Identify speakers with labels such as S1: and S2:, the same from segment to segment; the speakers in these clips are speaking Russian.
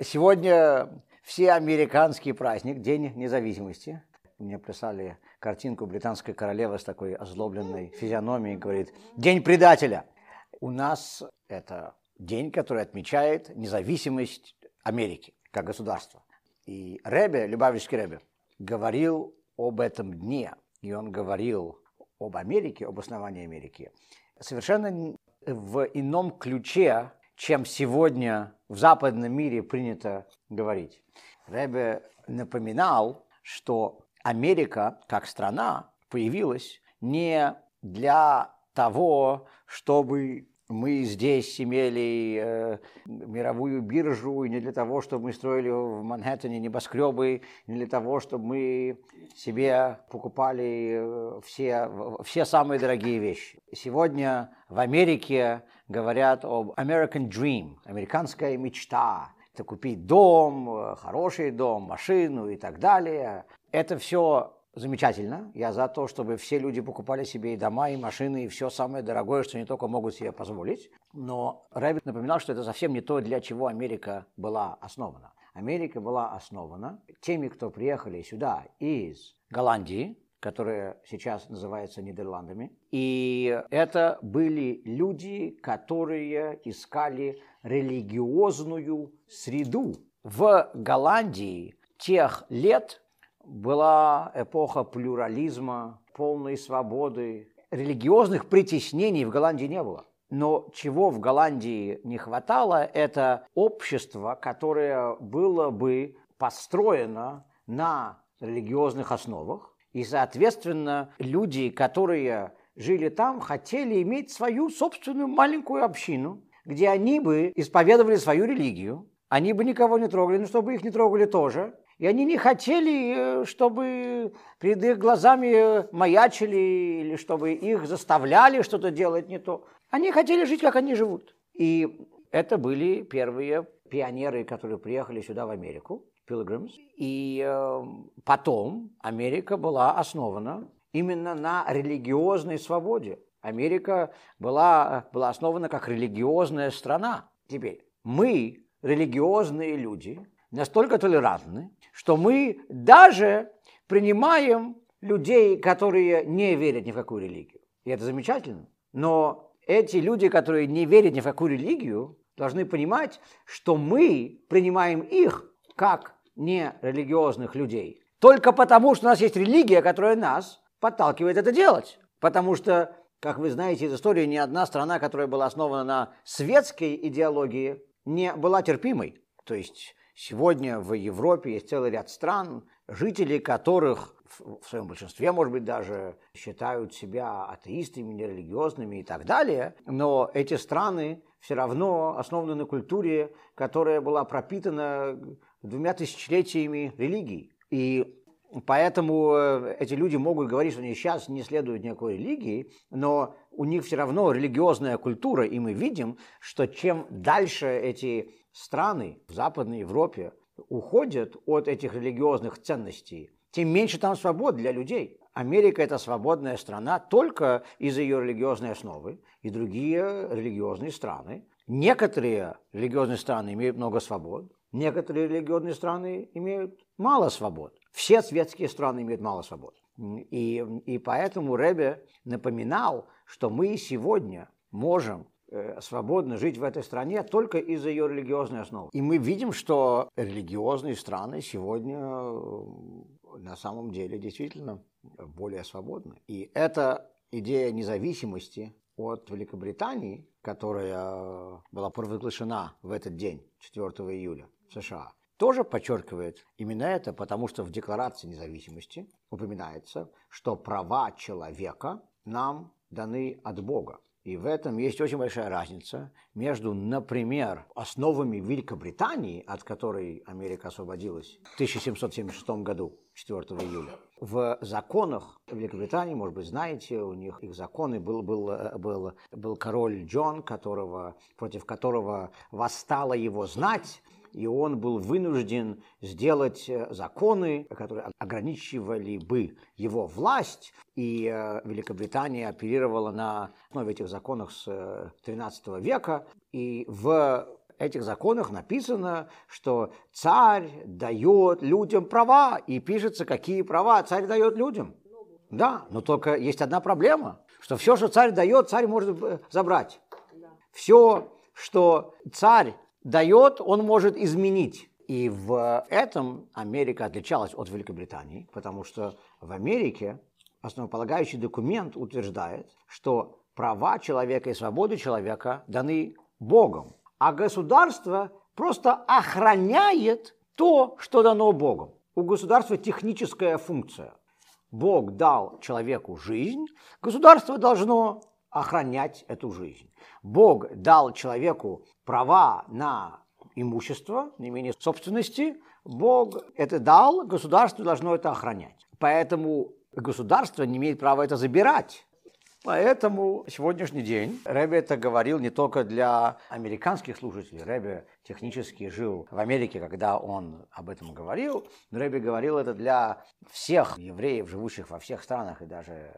S1: Сегодня все американский праздник, День независимости. Мне прислали картинку британской королевы с такой озлобленной физиономией, говорит, День предателя. У нас это день, который отмечает независимость Америки как государства. И Ребе, Любавичский Ребе, говорил об этом дне, и он говорил об Америке, об основании Америки, совершенно в ином ключе, чем сегодня в западном мире принято говорить. Ребе напоминал, что Америка как страна появилась не для того, чтобы мы здесь имели э, мировую биржу, и не для того, чтобы мы строили в Манхэттене небоскребы, не для того, чтобы мы себе покупали э, все, все самые дорогие вещи. Сегодня в Америке говорят об American Dream, американская мечта. Это купить дом, хороший дом, машину и так далее. Это все замечательно. Я за то, чтобы все люди покупали себе и дома, и машины, и все самое дорогое, что они только могут себе позволить. Но Ребе напоминал, что это совсем не то, для чего Америка была основана. Америка была основана теми, кто приехали сюда из Голландии, которая сейчас называется Нидерландами. И это были люди, которые искали религиозную среду. В Голландии тех лет была эпоха плюрализма, полной свободы. Религиозных притеснений в Голландии не было. Но чего в Голландии не хватало, это общество, которое было бы построено на религиозных основах. И, соответственно, люди, которые жили там, хотели иметь свою собственную маленькую общину, где они бы исповедовали свою религию, они бы никого не трогали, но чтобы их не трогали тоже. И они не хотели, э, чтобы перед их глазами маячили или чтобы их заставляли что-то делать не то. Они хотели жить, как они живут. И это были первые пионеры, которые приехали сюда, в Америку, Pilgrims. И э, потом Америка была основана именно на религиозной свободе. Америка была, была основана как религиозная страна. Теперь мы, религиозные люди, настолько толерантны, что мы даже принимаем людей, которые не верят ни в какую религию. И это замечательно. Но эти люди, которые не верят ни в какую религию, должны понимать, что мы принимаем их как нерелигиозных людей. Только потому, что у нас есть религия, которая нас подталкивает это делать. Потому что, как вы знаете из истории, ни одна страна, которая была основана на светской идеологии, не была терпимой. То есть Сегодня в Европе есть целый ряд стран, жители которых в своем большинстве, может быть, даже считают себя атеистами, нерелигиозными и так далее, но эти страны все равно основаны на культуре, которая была пропитана двумя тысячелетиями религий. И поэтому э, эти люди могут говорить, что они сейчас не следуют никакой религии, но у них все равно религиозная культура, и мы видим, что чем дальше эти страны в Западной Европе уходят от этих религиозных ценностей, тем меньше там свобод для людей. Америка – это свободная страна только из-за ее религиозной основы, и другие религиозные страны. Некоторые религиозные страны имеют много свобод, некоторые религиозные страны имеют мало свобод. Все светские страны имеют мало свобод. И, и поэтому Ребе напоминал, что мы сегодня можем свободно жить в этой стране только из-за ее религиозной основы. И мы видим, что религиозные страны сегодня э, на самом деле действительно более свободны. И эта идея независимости от Великобритании, которая была провозглашена в этот день, 4 июля в США, тоже подчеркивает именно это, потому что в Декларации независимости упоминается, что права человека нам даны от Бога. И в этом есть очень большая разница между, например, основами Великобритании, от которой Америка освободилась в 1776 году, 4 июля. В законах Великобритании, может быть, знаете, у них их законы был, был, был, был король Джон, которого, против которого восстала его знать, и он был вынужден сделать э, законы, которые ограничивали бы его власть, и э, Великобритания оперировала на основе этих законов с XIII э, века, и в этих законах написано, что царь дает людям права, и пишется, какие права царь дает людям. Да, но только есть одна проблема, что все, что царь дает, царь может забрать. Все, что царь дает, он может изменить. И в этом Америка отличалась от Великобритании, потому что в Америке основополагающий документ утверждает, что права человека и свободы человека даны Богом, а государство просто охраняет то, что дано Богом. У государства техническая функция. Бог дал человеку жизнь, государство должно охранять эту жизнь. Бог дал человеку права на имущество, не менее собственности, Бог это дал, государство должно это охранять. Поэтому государство не имеет права это забирать. Поэтому сегодняшний день Рэбе это говорил не только для американских служителей. Рэбе технически жил в Америке, когда он об этом говорил. Но Рэбе говорил это для всех евреев, живущих во всех странах, и даже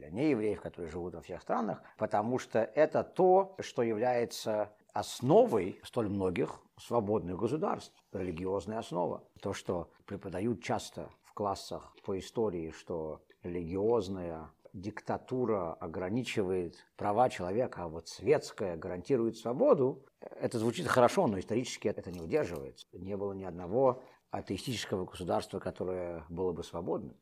S1: для неевреев, которые живут во всех странах, потому что это то, что является основой столь многих свободных государств, религиозная основа. То, что преподают часто в классах по истории, что религиозная диктатура ограничивает права человека, а вот светская гарантирует свободу, это звучит хорошо, но исторически это не удерживается. Не было ни одного атеистического государства, которое было бы свободным.